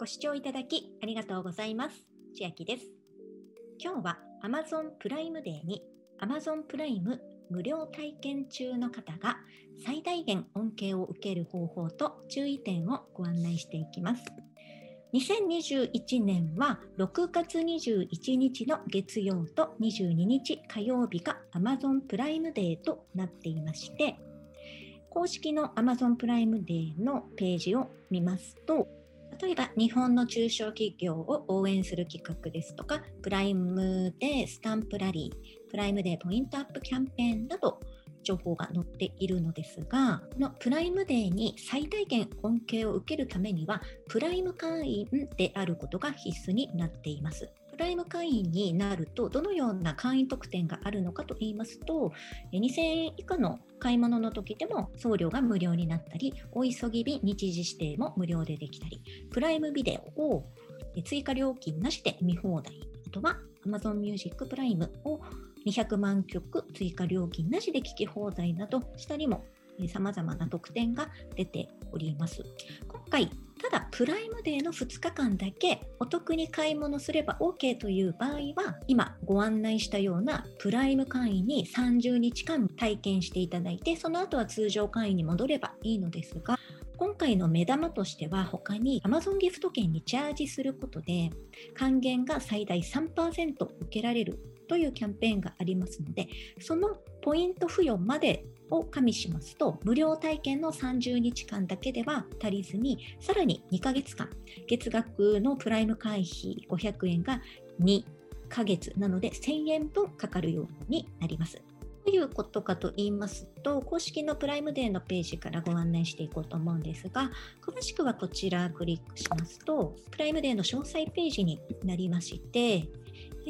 ご視聴いただきありがとうございます。千秋です。今日は Amazon プライムデーに Amazon プライム無料体験中の方が最大限恩恵を受ける方法と注意点をご案内していきます。2021年は6月21日の月曜と22日火曜日が Amazon プライムデーとなっていまして公式の Amazon プライムデーのページを見ますと例えば日本の中小企業を応援する企画ですとかプライムデースタンプラリープライムデーポイントアップキャンペーンなど情報が載っているのですが、このプライムデーに最大限恩恵を受けるためには、プライム会員であることが必須になっています。プライム会員になると、どのような会員特典があるのかと言いますと、2000円以下の買い物の時でも送料が無料になったり、お急ぎ便日時指定も無料でできたり、プライムビデオを追加料金なしで見放題、あとは Amazon Music プライムを200万曲追加料金なしで聴き放題など、下にも様々な特典が出ております。今回、ただプライムデーの2日間だけお得に買い物すれば OK という場合は、今ご案内したようなプライム会員に30日間体験していただいて、その後は通常会員に戻ればいいのですが、今回の目玉としては他に Amazon ギフト券にチャージすることで還元が最大3%受けられるというキャンペーンがありますので、そのポイント付与までを加味しますと、無料体験の30日間だけでは足りずに、さらに2ヶ月間、月額のプライム会費500円が2ヶ月なので1000円分かかるようになります。どういうことかと言いますと、公式のプライムデーのページからご案内していこうと思うんですが、詳しくはこちらクリックしますと、プライムデーの詳細ページになりまして、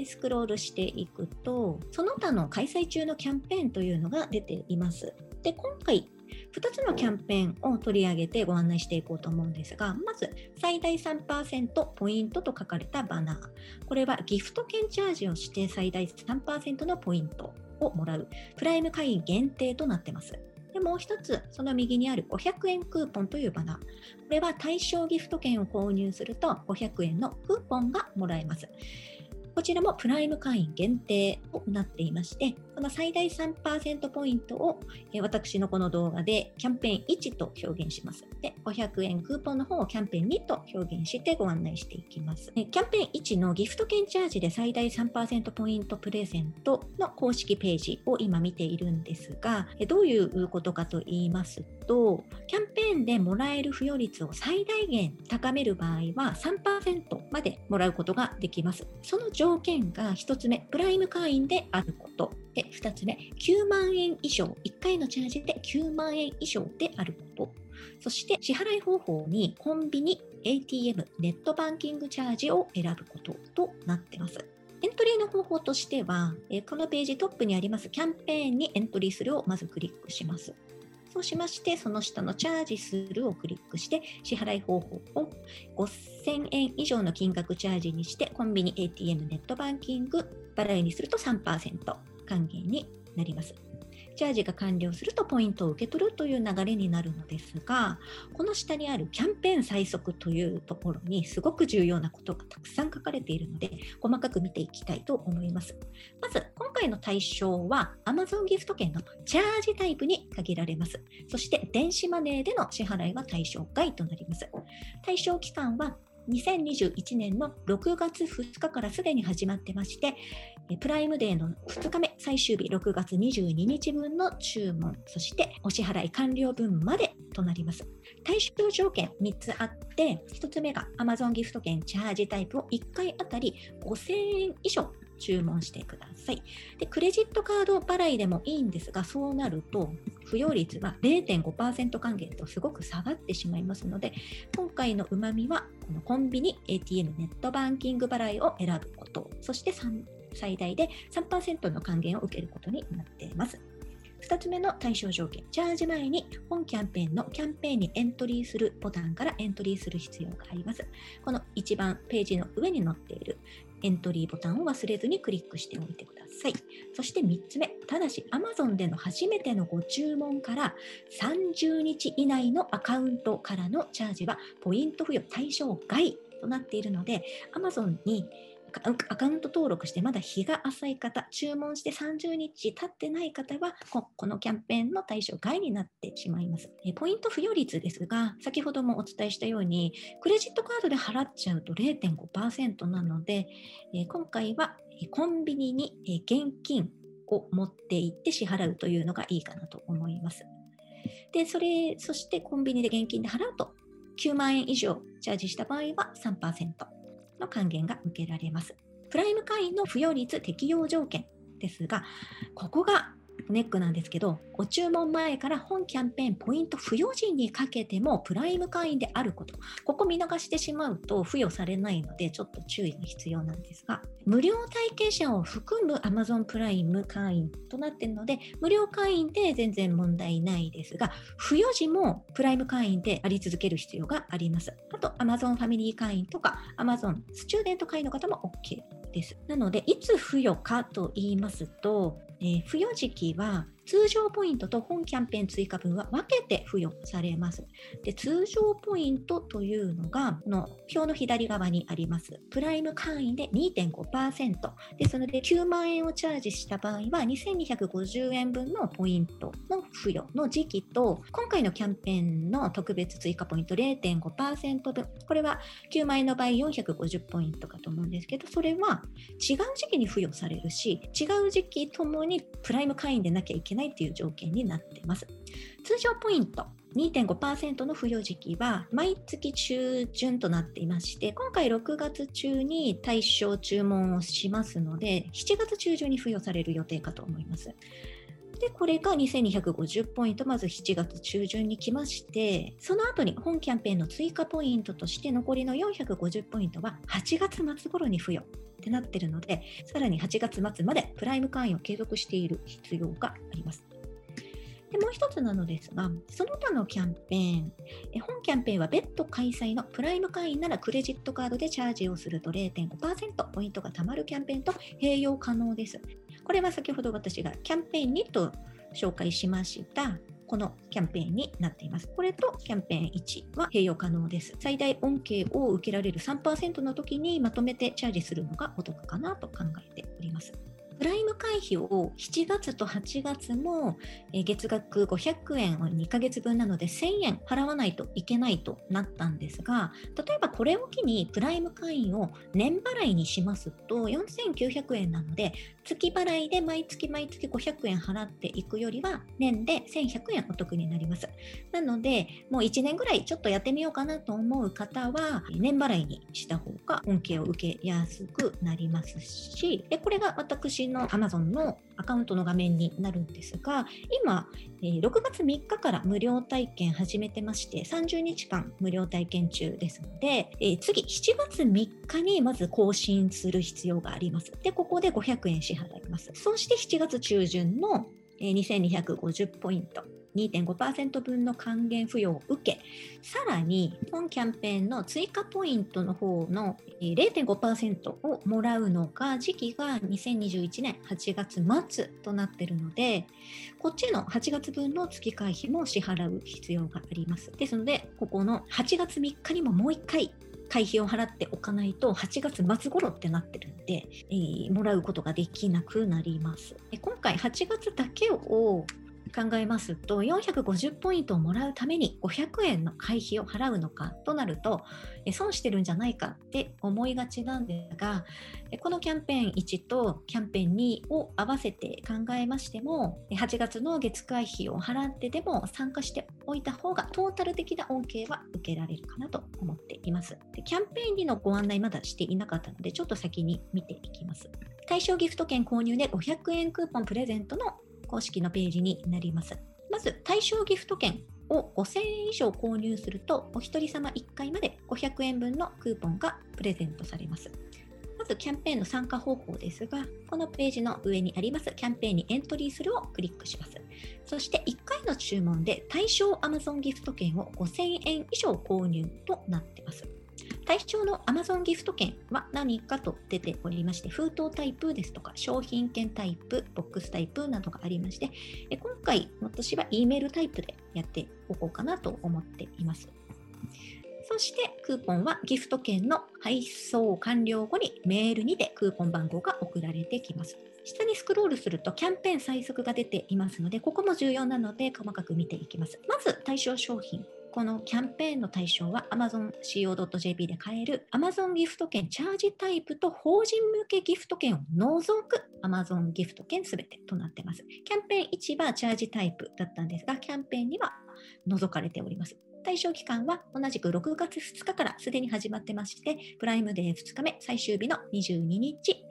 スクロールしていくと、その他の開催中のキャンペーンというのが出ています。で、今回、2つのキャンペーンを取り上げてご案内していこうと思うんですが、まず、最大3%ポイントと書かれたバナー。これはギフト券チャージをして最大3%のポイントをもらう、プライム会員限定となってます。でもう一つ、その右にある500円クーポンというバナー。これは対象ギフト券を購入すると500円のクーポンがもらえます。こちらもプライム会員限定となっていまして、この最大3%ポイントを私のこの動画でキャンペーン1と表現します。で、500円クーポンの方をキャンペーン2と表現してご案内していきます。キャンペーン1のギフト券チャージで最大3%ポイントプレゼントの公式ページを今見ているんですが、どういうことかと言いますと、キャンペーンでもらえる付与率を最大限高める場合は3%までもらうことができます。その条件が1つ目、プライム会員であること。で2つ目、9万円以上、1回のチャージで9万円以上であること。そして支払い方法にコンビニ、ATM、ネットバンキングチャージを選ぶこととなっています。エントリーの方法としては、このページトップにありますキャンペーンにエントリーするをまずクリックします。そうしまして、その下のチャージするをクリックして、支払い方法を5000円以上の金額チャージにして、コンビニ、ATM、ネットバンキング、払いにすると3%還元になります。チャージが完了するとポイントを受け取るという流れになるのですが、この下にあるキャンペーン最速というところにすごく重要なことがたくさん書かれているので、細かく見ていきたいと思います。まず、今回の対象は Amazon ギフト券のチャージタイプに限られます。そして電子マネーでの支払いは対象外となります。対象期間は2021年の6月2日からすでに始まってまして、プライムデーの2日目、最終日6月22日分の注文、そしてお支払い完了分までとなります。対象条件3つあって、1つ目が Amazon ギフト券チャージタイプを1回あたり5000円以上注文してください。で、クレジットカード払いでもいいんですが、そうなると、付与率は0.5%還元とすごく下がってしまいますので、今回のうまみは、このコンビニ、ATM、ネットバンキング払いを選ぶこと、そして最大で3%の還元を受けることになっています。2つ目の対象条件、チャージ前に本キャンペーンのキャンペーンにエントリーするボタンからエントリーする必要があります。この一番ページの上に載っているエントリーボタンを忘れずにクリックしておいてください。そして3つ目、ただし Amazon での初めてのご注文から30日以内のアカウントからのチャージはポイント付与対象外となっているので、Amazon にアカウント登録してまだ日が浅い方、注文して30日経ってない方は、このキャンペーンの対象外になってしまいます。ポイント付与率ですが、先ほどもお伝えしたように、クレジットカードで払っちゃうと0.5%なので、今回はコンビニに現金を持って行って支払うというのがいいかなと思います。で、それ、そしてコンビニで現金で払うと9万円以上チャージした場合は3%。の還元が受けられます。プライム会員の付与率適用条件ですが、ここがネックなんですけど、ご注文前から本キャンペーンポイント付与時にかけてもプライム会員であること、ここ見逃してしまうと付与されないので、ちょっと注意が必要なんですが、無料体験者を含む Amazon プライム会員となっているので、無料会員で全然問題ないですが、付与時もプライム会員であり続ける必要があります。あと、Amazon ファミリー会員とか Amazon スチューデント会員の方も OK です。なので、いつ付与かと言いますと、えー、付与時期は通常ポイントと本キャンペーン追加分は分けて付与されます。で通常ポイントというのが、この表の左側にあります。プライム会員で2.5%ですので、9万円をチャージした場合は、2250円分のポイントの付与の時期と、今回のキャンペーンの特別追加ポイント0.5%分、これは9万円の場合450ポイントかと思うんですけど、それは違う時期に付与されるし、違う時期ともにプライム会員でなきゃいけないないという条件になっています。通常ポイント2.5%の付与時期は毎月中旬となっていまして、今回6月中に対象注文をしますので、7月中旬に付与される予定かと思います。で、これが2250ポイント、まず7月中旬に来まして、その後に本キャンペーンの追加ポイントとして残りの450ポイントは8月末頃に付与ってなってるので、さらに8月末までプライム会員を継続している必要があります。でもう一つなのですが、その他のキャンペーン、本キャンペーンは別途開催のプライム会員ならクレジットカードでチャージをすると0.5%ポイントが貯まるキャンペーンと併用可能です。これは先ほど私がキャンペーン2と紹介しましたこのキャンペーンになっています。これとキャンペーン1は併用可能です。最大恩恵を受けられる3%の時にまとめてチャージするのがお得かなと考えております。プライム会費を7月と8月も月額500円を2ヶ月分なので1000円払わないといけないとなったんですが例えばこれを機にプライム会員を年払いにしますと4900円なので月払いで毎月毎月500円払っていくよりは年で1100円お得になります。なのでもう1年ぐらいちょっとやってみようかなと思う方は年払いにした方が恩恵を受けやすくなりますしでこれが私の Amazon のアカウントの画面になるんですが、今、6月3日から無料体験始めてまして、30日間無料体験中ですので、次、7月3日にまず更新する必要があります。で、ここで500円支払います。そして7月中旬の2250ポイント2.5%分の還元付与を受け、さらに本キャンペーンの追加ポイントの方の0.5%をもらうのが時期が2021年8月末となっているので、こっちの8月分の月会費も支払う必要があります。ですので、ここの8月3日にももう1回会費を払っておかないと8月末頃ってなってるんで、えー、もらうことができなくなります。今回8月だけを考えますと450ポイントをもらうために500円の会費を払うのかとなると損してるんじゃないかって思いがちなんですがこのキャンペーン1とキャンペーン2を合わせて考えましても8月の月会費を払ってでも参加しておいた方がトータル的な恩恵は受けられるかなと思っています。でキャンペーン2のご案内まだしていなかったのでちょっと先に見ていきます。対象ギフト券購入で500円クーポンプレゼントの公式のページになります。まず、対象ギフト券を5000円以上購入すると、お一人様1回まで500円分のクーポンがプレゼントされます。まず、キャンペーンの参加方法ですが、このページの上にありますキャンペーンにエントリーするをクリックします。そして1回の注文で対象 Amazon ギフト券を5000円以上購入となっています。対象の Amazon ギフト券は何かと出ておりまして、封筒タイプですとか、商品券タイプ、ボックスタイプなどがありまして、今回私は E メールタイプでやっておこうかなと思っています。そしてクーポンはギフト券の配送完了後にメールにてクーポン番号が送られてきます。下にスクロールするとキャンペーン最速が出ていますので、ここも重要なので細かく見ていきます。まず対象商品。このキャンペーンの対象は AmazonCO.jp で買える Amazon ギフト券チャージタイプと法人向けギフト券を除く Amazon ギフト券すべてとなっています。キャンペーン1はチャージタイプだったんですが、キャンペーンには除かれております。対象期間は同じく6月2日からすでに始まってまして、プライムデー2日目、最終日の22日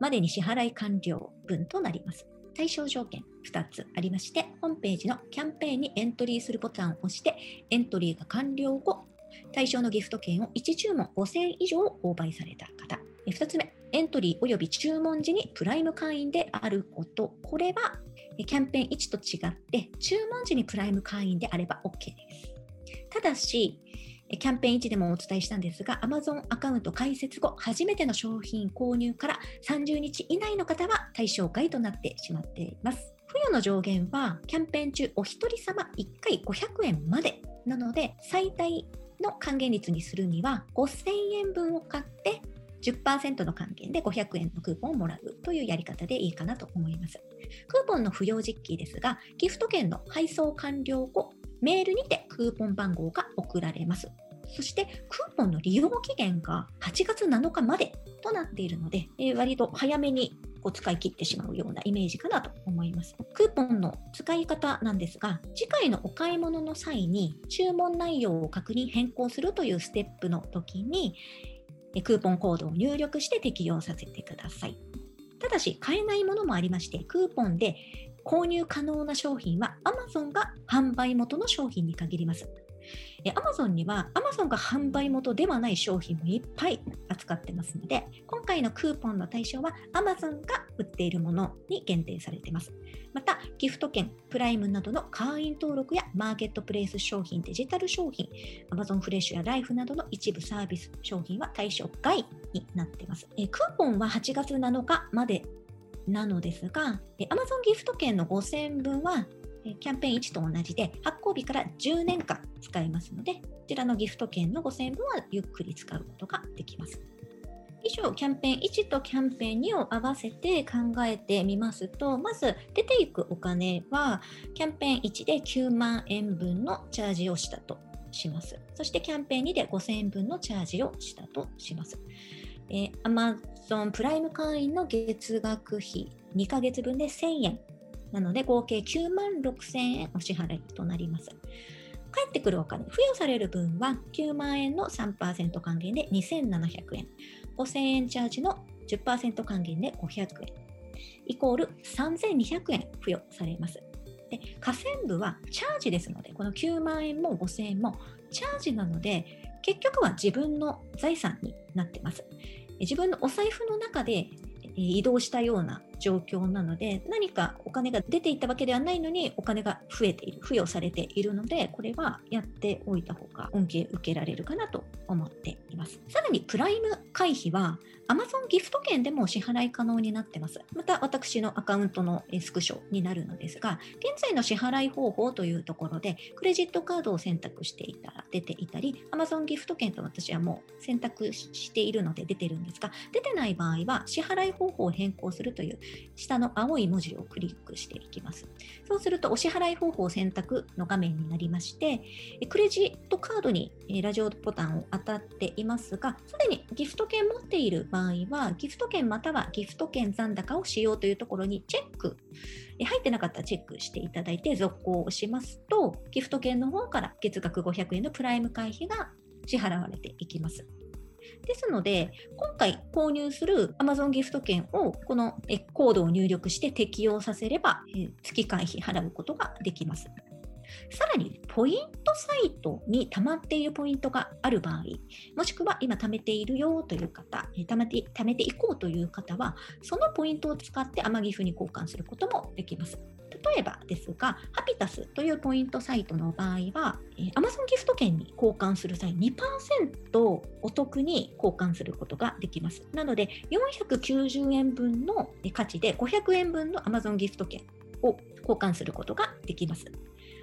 までに支払い完了分となります。対象条件2つありまして、ホームページのキャンペーンにエントリーするボタンを押して、エントリーが完了後、対象のギフト券を1注文5000以上購買された方。2つ目、エントリー及び注文時にプライム会員であること。これはキャンペーン1と違って、注文時にプライム会員であれば OK です。ただし、キャンペーン1でもお伝えしたんですが、Amazon アカウント開設後、初めての商品購入から30日以内の方は対象外となってしまっています。付与の上限は、キャンペーン中お一人様1回500円までなので、最大の還元率にするには5000円分を買って10%の還元で500円のクーポンをもらうというやり方でいいかなと思います。クーポンの不要実機ですが、ギフト券の配送完了後、メールにてクーポン番号が送られます。そしてクーポンの利用期限が8月7日までとなっているので、えー、割と早めにこう使い切ってしまうようなイメージかなと思います。クーポンの使い方なんですが、次回のお買い物の際に注文内容を確認変更するというステップの時に、クーポンコードを入力して適用させてください。ただし、買えないものもありまして、クーポンで購入可能な商品は Amazon が販売元の商品に限ります。Amazon には Amazon が販売元ではない商品もいっぱい扱ってますので、今回のクーポンの対象は Amazon が売っているものに限定されています。また、ギフト券、プライムなどの会員登録やマーケットプレイス商品、デジタル商品、Amazon フレッシュやライフなどの一部サービス商品は対象外になっています。クーポンは8月7日までなのですが、Amazon ギフト券の5000分はキャンペーン1と同じで発行日から10年間使えますので、こちらのギフト券の5000分はゆっくり使うことができます。以上、キャンペーン1とキャンペーン2を合わせて考えてみますと、まず出ていくお金は、キャンペーン1で9万円分のチャージをしたとします。そしてキャンペーン2で5000円分のチャージをしたとします。えー、Amazon プライム会員の月額費2ヶ月分で1000円なので合計9万6000円お支払いとなります。返ってくるお金、付与される分は9万円の3%還元で2700円、5000円チャージの10%還元で500円、イコール3200円付与されます。で、河川部はチャージですので、この9万円も5000円もチャージなので、結局は自分の財産になってます。自分のお財布の中で移動したような状況なので何かお金が出ていったわけではないのにお金が増えている付与されているのでこれはやっておいた方が恩恵受けられるかなと思っていますさらにプライム会費は Amazon ギフト券でも支払い可能になってます。また私のアカウントのスクショになるのですが、現在の支払い方法というところで、クレジットカードを選択していたら出ていたり、Amazon ギフト券と私はもう選択しているので出てるんですが、出てない場合は支払い方法を変更するという下の青い文字をクリックしていきます。そうするとお支払い方法選択の画面になりまして、クレジットカードにラジオボタンを当たっていますが、すでにギフト券持っている場合は、ギフト券またはギフト券残高を使用というところにチェック、入ってなかったらチェックしていただいて続行をしますと、ギフト券の方から月額500円のプライム会費が支払われていきます。ですので、今回購入する Amazon ギフト券をこのコードを入力して適用させれば、月会費払うことができます。さらに、ポイントサイトに溜まっているポイントがある場合、もしくは今貯めているよという方、貯めて貯めていこうという方は、そのポイントを使って天岐阜に交換することもできます。例えばですが、ハピタスというポイントサイトの場合は、Amazon ギフト券に交換する際、2%お得に交換することができます。なので、490円分の価値で500円分の Amazon ギフト券を交換することができます。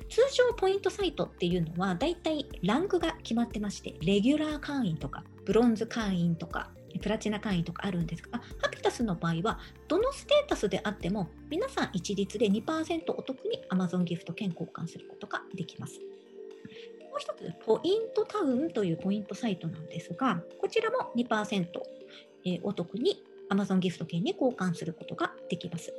通常ポイントサイトっていうのはだいたいランクが決まってましてレギュラー会員とかブロンズ会員とかプラチナ会員とかあるんですがハピタスの場合はどのステータスであっても皆さん一律で2%お得に Amazon ギフト券交換することができます。もう一つ、ポイントタウンというポイントサイトなんですが、こちらも2%、えお得に Amazon ギフト券に交換することができます。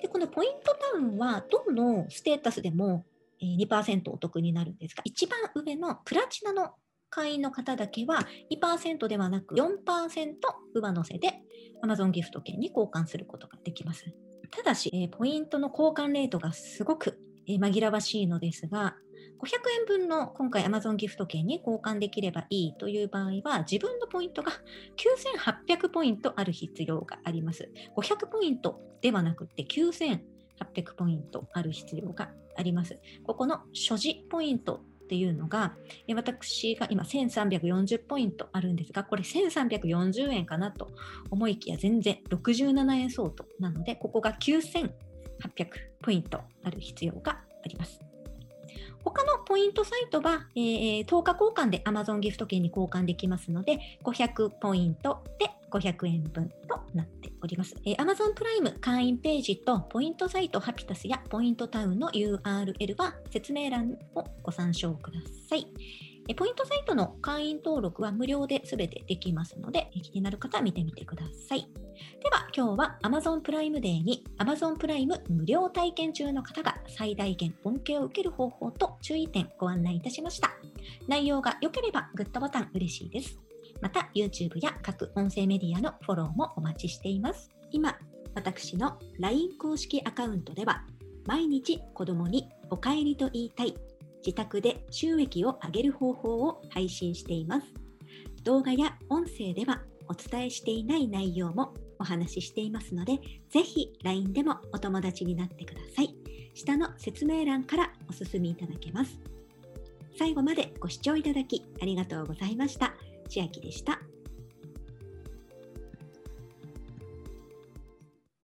でこのポイントタウンはどのステータスでも2%お得になるんですが、一番上のプラチナの会員の方だけは2%ではなく4%上乗せで Amazon ギフト券に交換することができます。ただし、えポイントの交換レートがすごくえ紛らわしいのですが、500円分の今回 Amazon ギフト券に交換できればいいという場合は、自分のポイントが9800ポイントある必要があります。500ポイントではなくて9800ポイントある必要があります。ここの所持ポイントっていうのが、私が今1340ポイントあるんですが、これ1340円かなと思いきや全然67円相当なので、ここが9800ポイントある必要があります。他のポイントサイトは、えー、10日交換で Amazon ギフト券に交換できますので、500ポイントで500円分となっております。えー、Amazon プライム会員ページとポイントサイトハピタスやポイントタウンの URL は説明欄をご参照ください。えポイントサイトの会員登録は無料で全てできますので、気になる方は見てみてください。では今日は Amazon プライムデーに Amazon プライム無料体験中の方が最大限恩恵を受ける方法と注意点ご案内いたしました。内容が良ければグッドボタン嬉しいです。また YouTube や各音声メディアのフォローもお待ちしています。今、私の LINE 公式アカウントでは毎日子供にお帰りと言いたい自宅で収益を上げる方法を配信しています。動画や音声ではお伝えしていない内容もお話ししていますので、ぜひ LINE でもお友達になってください。下の説明欄からお進みいただけます。最後までご視聴いただきありがとうございました。千秋でした。